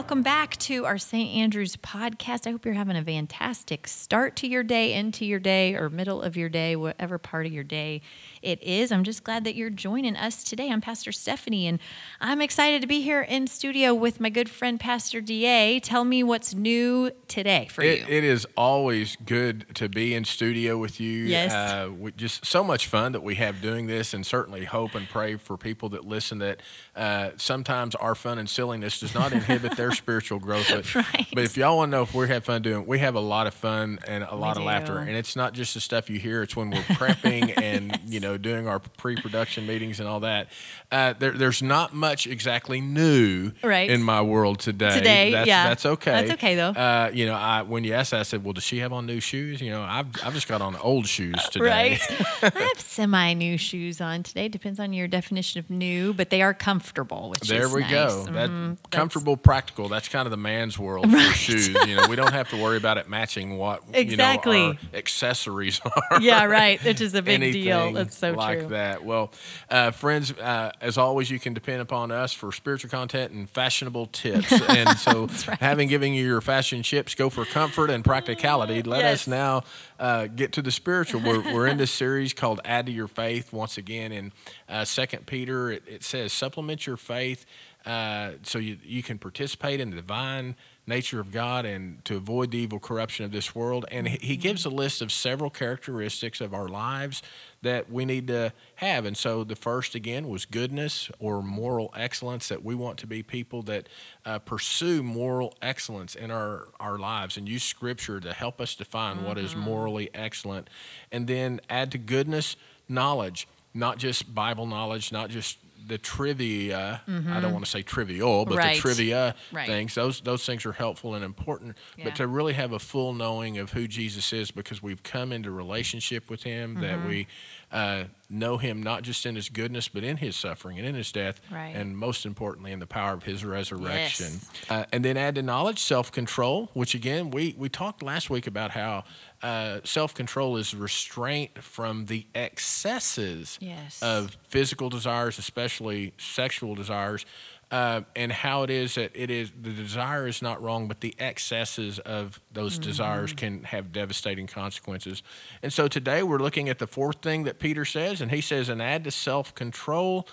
Welcome back to our St. Andrews podcast. I hope you're having a fantastic start to your day, into your day, or middle of your day, whatever part of your day it is. I'm just glad that you're joining us today. I'm Pastor Stephanie, and I'm excited to be here in studio with my good friend Pastor DA. Tell me what's new today for It, you. it is always good to be in studio with you. Yes. Uh, we, just so much fun that we have doing this, and certainly hope and pray for people that listen that uh, sometimes our fun and silliness does not inhibit their spiritual growth. But, Right. but if y'all want to know if we have fun doing, we have a lot of fun and a lot of laughter, and it's not just the stuff you hear; it's when we're prepping and you know doing our pre-production meetings and all that. Uh, there, there's not much exactly new Right. in my world today. Today, that's, yeah. that's okay. That's okay, though. Uh, you know, I when you asked, that, I said, "Well, does she have on new shoes?" You know, I've I've just got on old shoes today. Right. I have semi new shoes on today. Depends on your definition of new, but they are comfortable, which There we nice. go. That Mhm. That's- comfortable, practical. That's kind of the man's world for shoes. You know, we don't have to worry about it matching what Exactly. you know, accessories are. Yeah, right. Which is a big deal. Anything That's so like true. that. Well, uh, friends, uh, as always, you can depend upon us for spiritual content and fashionable tips. and so, having given you your fashion chips, go for comfort and practicality. Let Yes. us now uh, get to the spiritual. We're, we're in this series called "Add to Your Faith." Once again, in uh, Second Peter, it, it says, "Supplement your faith." Uh, so you, you can participate in the divine nature of God and to avoid the evil corruption of this world. And he, gives a list of several characteristics of our lives that we need to have. And so the first, again, was goodness or moral excellence, that we want to be people that uh, pursue moral excellence in our, our lives and use scripture to help us define what is morally excellent. And then add to goodness knowledge, not just Bible knowledge, not just the trivia. I don't want to say trivial, but Right. the trivia Right. things. Those those things are helpful and important. Yeah. But to really have a full knowing of who Jesus is, because we've come into relationship with Him, Mm-hmm. that we uh, know Him not just in His goodness, but in His suffering and in His death, Right. and most importantly, in the power of His resurrection. Yes. Uh, and then add to knowledge self control, which again we we talked last week about how uh, self control is restraint from the excesses Yes. of physical desires, especially sexual desires, uh, and how it is that it is the desire is not wrong, but the excesses of those Mm-hmm. desires can have devastating consequences. And so today we're looking at the fourth thing that Peter says, and he says, "And add to self control."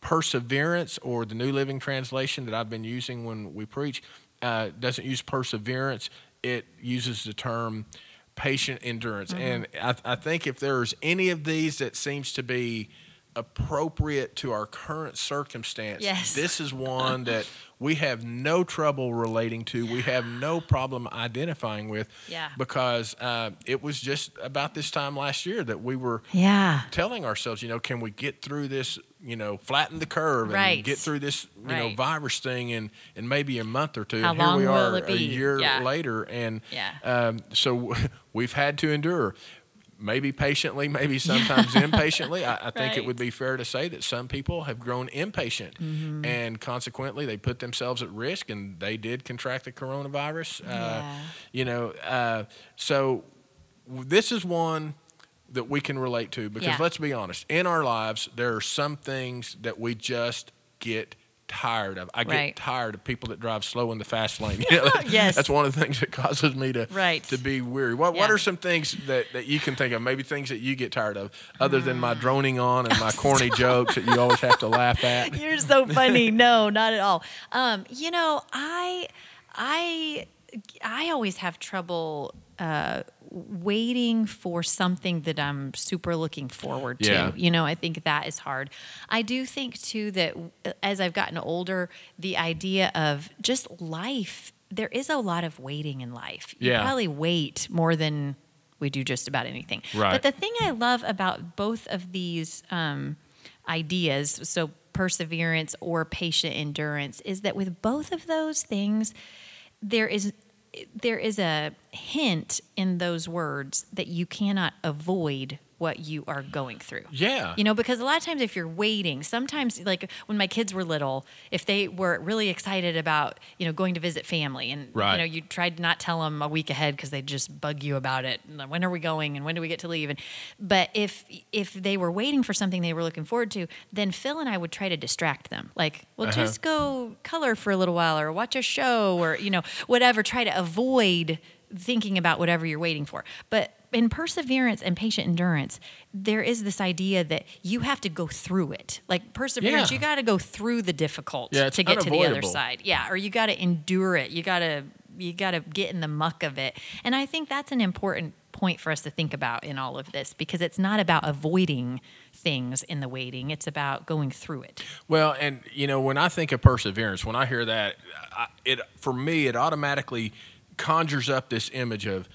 Perseverance, or the New Living Translation that I've been using when we preach, uh, doesn't use perseverance. It uses the term patient endurance. Mm-hmm. And I, I think if there's any of these that seems to be appropriate to our current circumstance, Yes. this is one that we have no trouble relating to. We have no problem identifying with Yeah. because uh, it was just about this time last year that we were Yeah. telling ourselves, you know, can we get through this, you know, flatten the curve and get through this, you know, virus thing in, in maybe a month or two. How and here long we will are it a year Yeah. later. And Yeah. um, so we've had to endure. Maybe patiently, maybe sometimes impatiently. I, I think it would be fair to say that some people have grown impatient, Mm-hmm. and consequently, they put themselves at risk, and they did contract the coronavirus. Uh, Yeah. You know, uh, so this is one that we can relate to because Yeah. let's be honest, in our lives, there are some things that we just get tired of. I get Right. tired of people that drive slow in the fast lane. You know, Yes. that's one of the things that causes me to Right. to be weary. What what are some things that, that you can think of? Maybe things that you get tired of, other than Mm. my droning on and my corny jokes that you always have to laugh at. You're so funny. No, not at all. Um, you know, I, I, I always have trouble uh, waiting for something that I'm super looking forward to. Yeah. You know, I think that is hard. I do think too that uh, as I've gotten older, the idea of just life, there is a lot of waiting in life. You Yeah. probably wait more than we do just about anything. Right. But the thing I love about both of these um, ideas, so perseverance or patient endurance, is that with both of those things, there is there is a hint in those words that you cannot avoid what you are going through. Yeah. You know, because a lot of times if you're waiting, sometimes like when my kids were little, if they were really excited about, you know, going to visit family and Right. you know, you tried to not tell them a week ahead because they'd just bug you about it. And, When are we going and when do we get to leave? And but if if they were waiting for something they were looking forward to, then Phil and I would try to distract them. Like, well, Uh-huh. just go color for a little while or watch a show or, you know, whatever, try to avoid thinking about whatever you're waiting for. But in perseverance and patient endurance, there is this idea that you have to go through it. Like perseverance, Yeah. you got to go through the difficult Yeah, to get to the other side. Yeah, or you got to endure it. You got to you got to get in the muck of it. And I think that's an important point for us to think about in all of this because it's not about avoiding things in the waiting. It's about going through it. Well, and you know, when I think of perseverance, when I hear that, I, it for me it automatically conjures up this image of,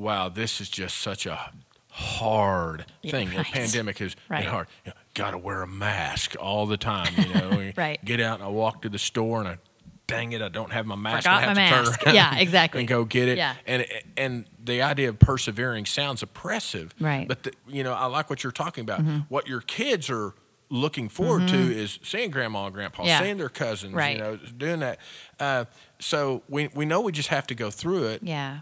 wow, this is just such a hard Yeah, thing. right. The pandemic has Right. been hard. You know, Got to wear a mask all the time. You know, Right. Get out and I walk to the store and I, dang it, I don't have my mask. Forgot I have my to turn around Yeah, exactly. And go get it. Yeah. And and the idea of persevering sounds oppressive. Right. Mm-hmm. But the, you know, I like what you're talking about. What your kids are looking forward to is seeing grandma and grandpa, Yeah. seeing their cousins, Right. you know, doing that. Uh, so we we know we just have to go through it. Yeah.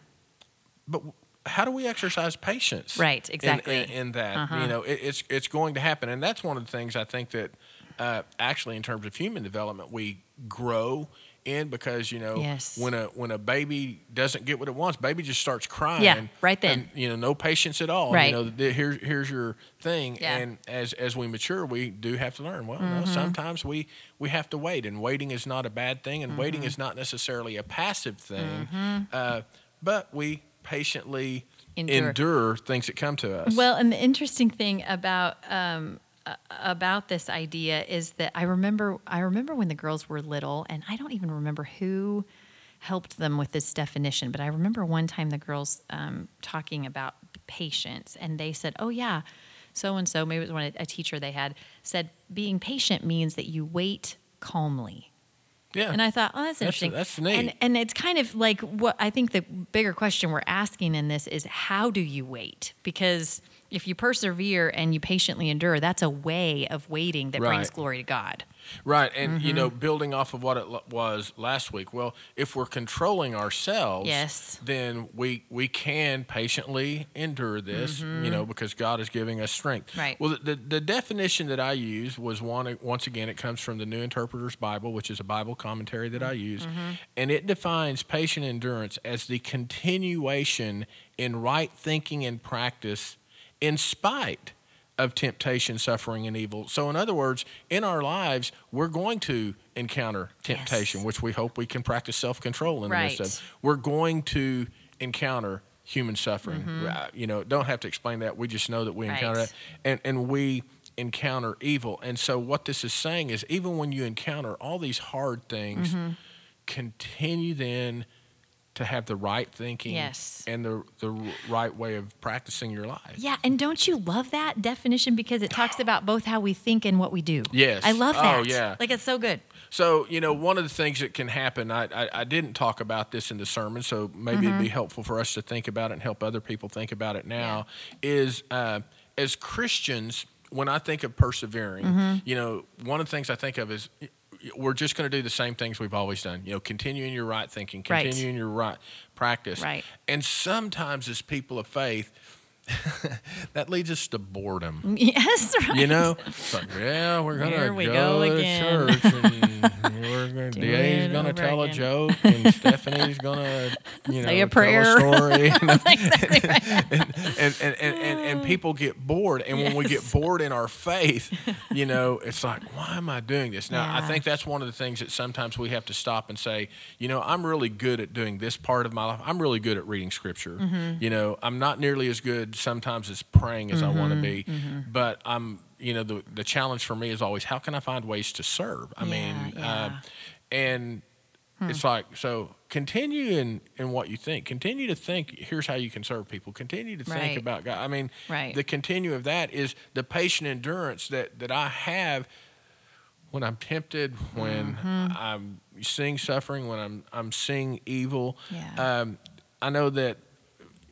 But how do we exercise patience? Right, exactly. In, in that, Uh-huh. you know, it, it's it's going to happen, and that's one of the things I think that uh, actually, in terms of human development, we grow in because you know Yes. when a when a baby doesn't get what it wants, baby just starts crying. Yeah, right then. And, you know, no patience at all. Right. You know, th- here's here's your thing, Yeah. and as as we mature, we do have to learn. Well, Mm-hmm. no, sometimes we we have to wait, and waiting is not a bad thing, and waiting Mm-hmm. is not necessarily a passive thing. Uh, but we patiently Endure. endure. things that come to us. Well, and the interesting thing about um, about this idea is that I remember I remember when the girls were little, and I don't even remember who helped them with this definition, but I remember one time the girls um, talking about patience, and they said, "Oh yeah." So and so, maybe it was one a teacher they had said, being patient means that you wait calmly. Yeah, And I thought, oh, that's That's- interesting. that's neat. And, and it's kind of like what I think the bigger question we're asking in this is how do you wait? Because if you persevere and you patiently endure, that's a way of waiting that brings glory to God. right. And you Mm-hmm. know, building off of what it was last week. Well, if we're controlling ourselves, Yes. then we we can patiently endure this. You know, because God is giving us strength. Mm-hmm. Right. Well, the, the the definition that I use was one. Once again, it comes from the New Interpreter's Bible, which is a Bible commentary that I use, Mm-hmm. and it defines patient endurance as the continuation in right thinking and practice in spite of temptation, suffering, and evil. So, in other words, in our lives, we're going to encounter temptation, Yes. which we hope we can practice self control in the midst of. We're going to encounter human suffering. Uh, You know, don't have to explain that. We just know that we encounter Right. that. And, and we encounter evil. And so, what this is saying is, even when you encounter all these hard things, Mm-hmm. continue then to have the right thinking Yes. and the, the right way of practicing your life. Yeah, and don't you love that definition because it talks about both how we think and what we do. Yes. I love that. Oh, yeah. Like it's so good. So, you know, one of the things that can happen, I, I, I didn't talk about this in the sermon, so maybe it'd Mm-hmm. be helpful for us to think about it and help other people think about it now, is uh, as Christians, when I think of persevering, Mm-hmm. you know, one of the things I think of is we're just going to do the same things we've always done. You know, continuing your right thinking, Right. continuing your right practice. Right. And sometimes as people of faith, that leads us to boredom. Yes, right. You know, it's like, yeah, we're gonna we go, go to church, and we're gonna, Do Da's gonna tell a joke, and Stephanie's gonna, you know, Say a tell a story, and, and, and, and, and, and people get bored, and when we get bored in our faith, you know, it's like, why am I doing this? Now, I think that's one of the things that sometimes we have to stop and say, you know, I'm really good at doing this part of my life. I'm really good at reading scripture. Mm-hmm. You know, I'm not nearly as good sometimes as praying as I want Mm-hmm. to be, but I'm, you know, the the challenge for me is always how can I find ways to serve? I mean, Yeah, yeah. Uh, and it's like so continue in in what you think. Continue to think. Here's how you can serve people. Continue to think Right. about God. I mean, Right. the continue of that is the patient endurance that that I have when I'm tempted, when Mm-hmm. I'm seeing suffering, when I'm I'm seeing evil. Yeah. Um, I know that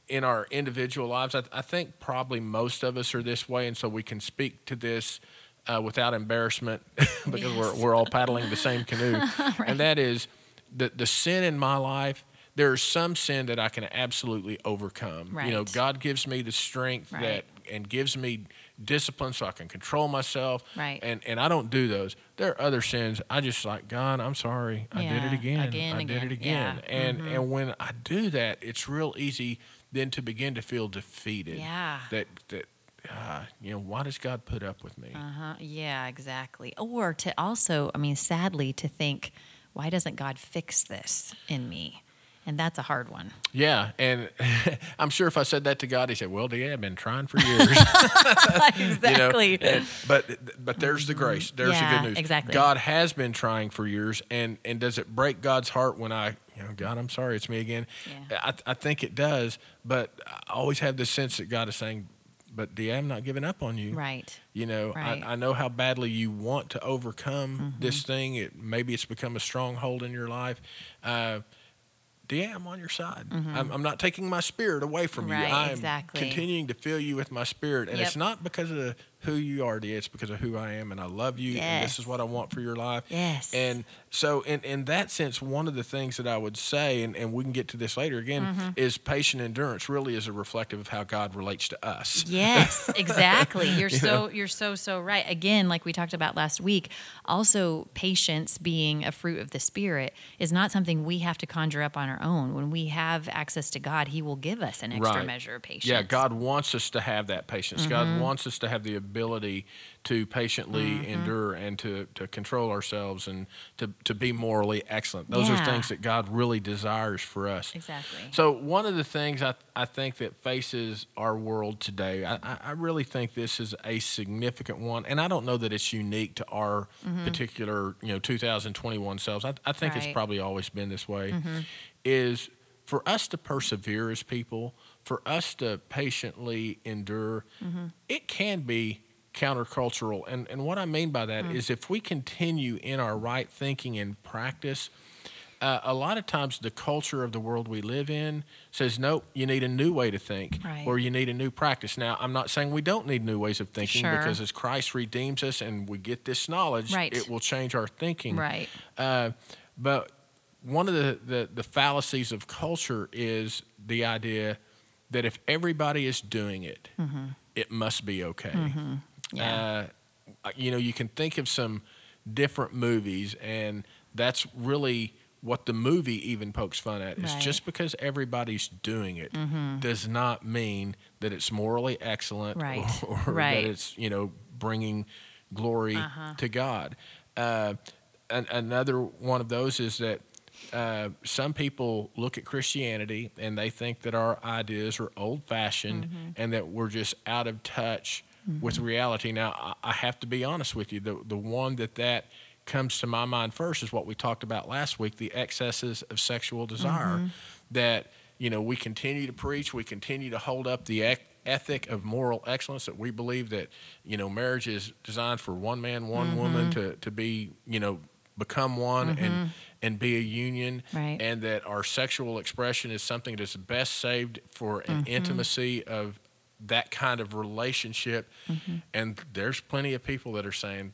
in our individual lives, I, I think probably most of us are this way, and so we can speak to this uh, without embarrassment because we're we're all paddling the same canoe, and that is the the sin in my life. There's some sin that I can absolutely overcome. You know, God gives me the strength Right. that and gives me discipline so I can control myself. Right. And and I don't do those. There are other sins I just like God. I'm sorry. I did it again. again, I did again. it again. Yeah. And Mhm. and when I do that, it's real easy then to begin to feel defeated. Yeah. That that uh, you know why does God put up with me? Uh-huh. Yeah, exactly. Or to also, I mean, sadly, to think, why doesn't God fix this in me? And that's a hard one. Yeah, and I'm sure if I said that to God, He said, "Well, yeah, I've been trying for years." exactly. You know, and- but but there's the grace. There's Yeah, the good news. exactly. God has been trying for years, and and does it break God's heart when I, you know, God, I'm sorry, it's me again. Yeah. I I think it does, but I always have this sense that God is saying, "But dear, I'm not giving up on you." right. You know, Right. Mm-hmm. I, I know how badly you want to overcome this thing. It maybe it's become a stronghold in your life. Uh, yeah, I'm on your side. I'm, I'm not taking my spirit away from Mm-hmm. Right, you. I'm exactly. continuing to fill you with my spirit, and Yep. it's not because of who you are, dear. It's because of who I am, and I love you, and this is what I want for your life. Yes. And so, in, in that sense, one of the things that I would say, and, and we can get to this later again, Mm-hmm. is patient endurance really is a reflective of how God relates to us. Yes, exactly. You're so you're so so right. Again, like we talked about last week, also patience being a fruit of the spirit is not something we have to conjure up on our own. When we have access to God, he will give us an extra Right. measure of patience. Yeah, God wants us to have that patience. Mm-hmm. God wants us to have the ability to patiently Mm-hmm. endure and to, to control ourselves and to, to be morally excellent. Those Yeah. are things that God really desires for us. Exactly. So one of the things I, I think that faces our world today, I, I- really think this is a significant one, and I don't know that it's unique to our particular, you know, 2021 selves. I, I think it's Mm-hmm. Probably always been this way. Is for us to persevere as people, for us to patiently endure, Mm-hmm. it can be countercultural. And and what I mean by that is Mm. if we continue in our right thinking and practice, uh, a lot of times the culture of the world we live in says, nope, you need a new way to think Right. or you need a new practice. Now, I'm not saying we don't need new ways of thinking Sure. because as Christ redeems us and we get this knowledge, Right. it will change our thinking. Right. Uh, but one of the, the, the fallacies of culture is the idea that if everybody is doing it, it must be okay. Mm-hmm. Yeah. Uh, you know, you can think of some different movies, and that's really what the movie even pokes fun at. Is Right. Mm-hmm. just because everybody's doing it does not mean that it's morally excellent Right. or, or Right. that it's you know bringing glory Uh-huh. to God. Uh, an, another one of those is that uh, some people look at Christianity and they think that our ideas are old fashioned Mm-hmm. and that we're just out of touch with reality. Now, I, I have to be honest with you. The, the one that that comes to my mind first is what we talked about last week the excesses of sexual desire. Mm-hmm. That, you know, we continue to preach, we continue to hold up the ec- ethic of moral excellence that we believe that, you know, marriage is designed for one man, one woman Mm-hmm. to, to be, you know, become one and and be a union Right. and that our sexual expression is something that's best saved for an Mm-hmm. intimacy of that kind of relationship Mm-hmm. and there's plenty of people that are saying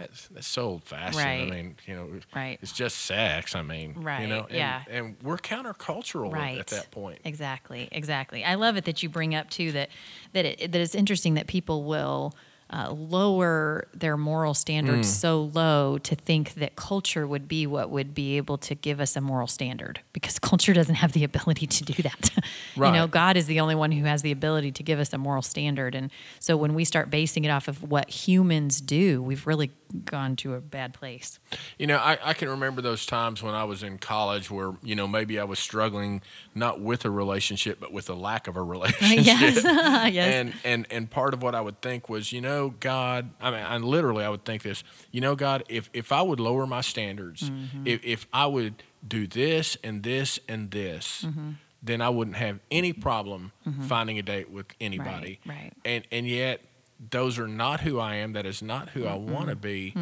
that's, that's so old fashioned. I mean, you know, Right. it's just sex. I mean, Right, you know, and, yeah. and we're countercultural right at that point. exactly exactly i love it that you bring up too that that it, that it's interesting that people will uh, lower their moral standards Mm. so low to think that culture would be what would be able to give us a moral standard because culture doesn't have the ability to do that. you know, God is the only one who has the ability to give us a moral standard. And so when we start basing it off of what humans do, we've really gone to a bad place. You know, I, I can remember those times when I was in college where, you know, maybe I was struggling not with a relationship, but with a lack of a relationship. yes. yes. And, and and part of what I would think was, you know, God, I mean, I literally I would think this, you know, God, if, if I would lower my standards, Mm-hmm. if, if I would do this and this and this, Mm-hmm. then I wouldn't have any problem finding a date with anybody. right. And and yet those are not who I am. That is not who I want to be.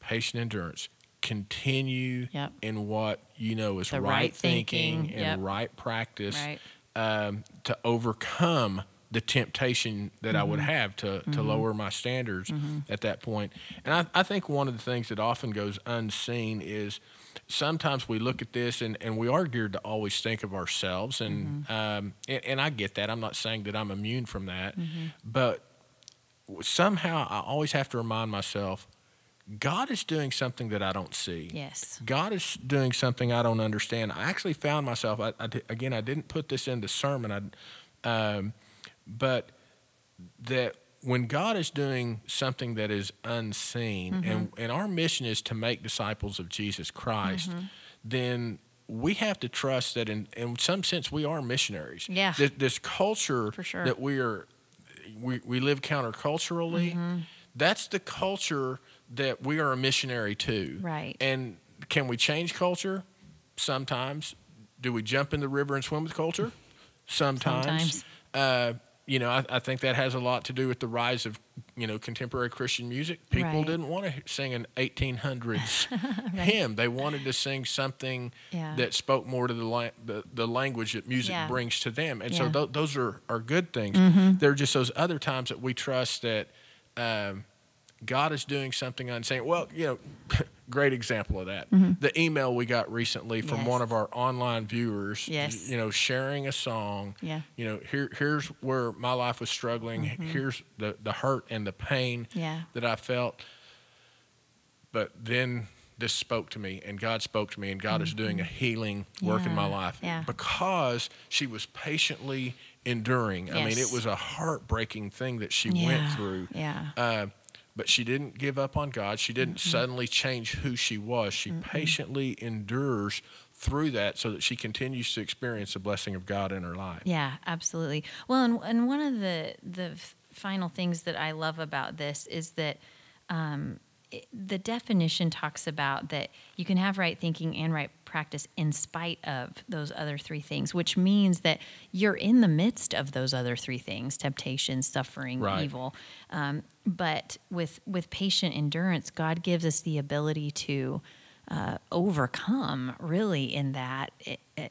patient endurance. Continue Yep. in what you know is right, right thinking, thinking, and yep. right practice Right. um, to overcome the temptation that I would Mm-hmm. have to, to lower my standards at that point. And I, I think one of the things that often goes unseen is sometimes we look at this and, and we are geared to always think of ourselves. And, Mm-hmm. um, and, and I get that. I'm not saying that I'm immune from that. Mm-hmm. But somehow I always have to remind myself God is doing something that I don't see. Yes. God is doing something I don't understand. I actually found myself. I, I again, I didn't put this in the sermon, I, um, but that when God is doing something that is unseen, Mm-hmm. and and our mission is to make disciples of Jesus Christ, Mm-hmm. then we have to trust that in in some sense we are missionaries. Yeah. This, this culture sure. that we are, we we live counterculturally. Mm-hmm. That's the culture that we are a missionary to. Right. And can we change culture? Sometimes. Do we jump in the river and swim with culture? Sometimes. Sometimes. Uh, you know, I, I think that has a lot to do with the rise of, you know, contemporary Christian music. People Right. didn't want to sing an 1800s hymn. They wanted to sing something Yeah. that spoke more to the, la- the, the language that music Yeah. brings to them. And so th- those are, are good things. Mm-hmm. There are just those other times that we trust that um, God is doing something unseen. Well, you know, great example of that. The email we got recently from Mm-hmm. Yes. one of our online viewers, Yes. you know, sharing a song. Yeah. You know, here here's where my life was struggling. Here's the the hurt and the pain Mm-hmm. Yeah. that I felt. But then this spoke to me, and God spoke to me, and God is doing a healing work in my Mm-hmm. Life yeah. because she was patiently enduring. I mean, it was a heartbreaking thing that she Yeah. went through. Yeah. Uh, but she didn't give up on God. She didn't suddenly change who she was. She patiently endures through that so that she continues to experience the blessing of God in her life. Yeah, absolutely. Well, and, and one of the the final things that I love about this is that um, it, the definition talks about that you can have right thinking and right practice in spite of those other three things, which means that you're in the midst of those other three things: temptation, suffering, Right. evil. Um, but with with patient endurance, God gives us the ability to uh, overcome really in that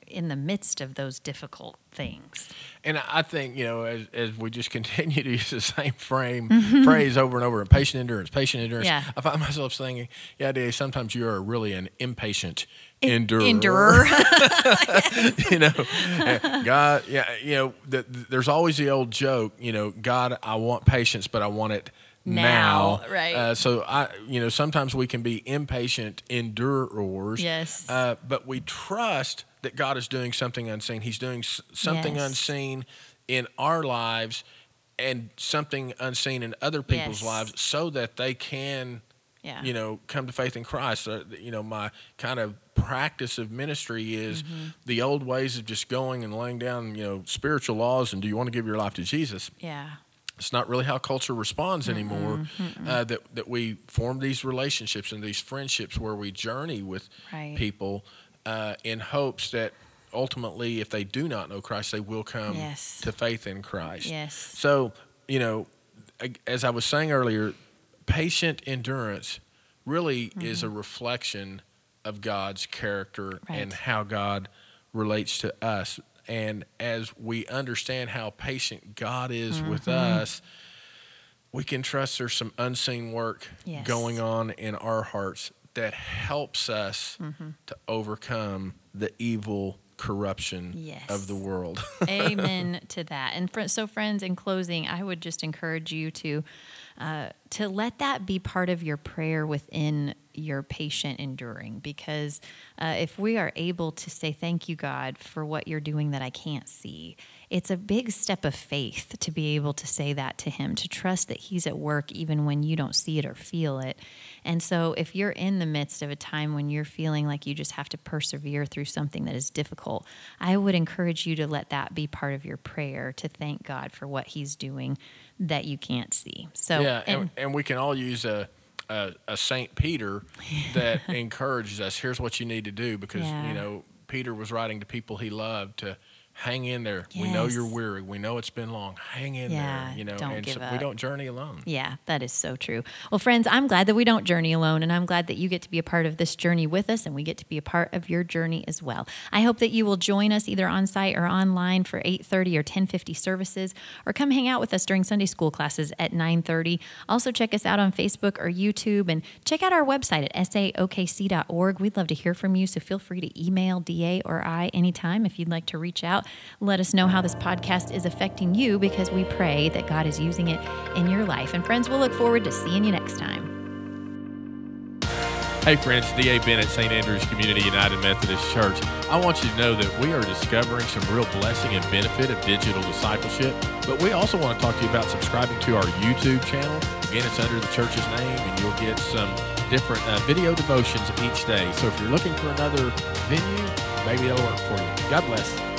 in the midst of those difficult things. And I think, you know, as, as we just continue to use the same frame phrase over and over, patient endurance, patient endurance, Yeah. I find myself saying, yeah, Dave, sometimes you are really an impatient endurer. Endurer. you know, God, yeah, you know, the, the- there's always the old joke, you know, God, I want patience, but I want it now. Now, right. Uh, so I, you know, sometimes we can be impatient endurers. Yes. Uh, but we trust that God is doing something unseen. He's doing s- something Yes. unseen in our lives and something unseen in other people's Yes. lives so that they can yeah. you know, come to faith in Christ. Uh, you know, my kind of practice of ministry is Mm-hmm. the old ways of just going and laying down, you know, spiritual laws and do you want to give your life to Jesus? yeah. It's not really how culture responds anymore. Uh, that that we form these relationships and these friendships where we journey with Right. people uh, in hopes that ultimately, if they do not know Christ, they will come Yes. to faith in Christ. Yes. So, you know, as I was saying earlier, patient endurance really is a reflection of God's character and how God relates to us. And as we understand how patient God is mm-hmm. with us, we can trust there's some unseen work Yes. going on in our hearts that helps us mm-hmm. to overcome the evil corruption Yes. of the world. Amen to that. And so, friends, in closing, I would just encourage you to uh, to let that be part of your prayer within your patient enduring. Because uh, if we are able to say, "Thank you, God, for what you're doing that I can't see," it's a big step of faith to be able to say that to Him, to trust that He's at work even when you don't see it or feel it. And so, if you're in the midst of a time when you're feeling like you just have to persevere through something that is difficult, I would encourage you to let that be part of your prayer to thank God for what He's doing that you can't see. So, yeah, and, and- and we can all use a a, a Saint Peter that encourages us. Here's what you need to do because Yeah. you know Peter was writing to people he loved to hang in there. We know you're weary. We know it's been long. Hang in Yeah, there. You know, don't and give so we don't journey alone. Yeah, that is so true. Well, friends, I'm glad that we don't journey alone, and I'm glad that you get to be a part of this journey with us, and we get to be a part of your journey as well. I hope that you will join us either on site or online for 8:30 or 10:50 services, or come hang out with us during Sunday school classes at 9:30. Also, check us out on Facebook or YouTube, and check out our website at saokc.org. We'd love to hear from you, so feel free to email Da or I anytime if you'd like to reach out. Let us know how this podcast is affecting you because we pray that God is using it in your life. And friends, we'll look forward to seeing you next time. Hey friends, D.A. Bennett, St. Andrews Community United Methodist Church. I want you to know that we are discovering some real blessing and benefit of digital discipleship, but we also want to talk to you about subscribing to our YouTube channel. Again, it's under the church's name, and you'll get some different uh, video devotions each day. So if you're looking for another venue, maybe that'll work for you. God bless.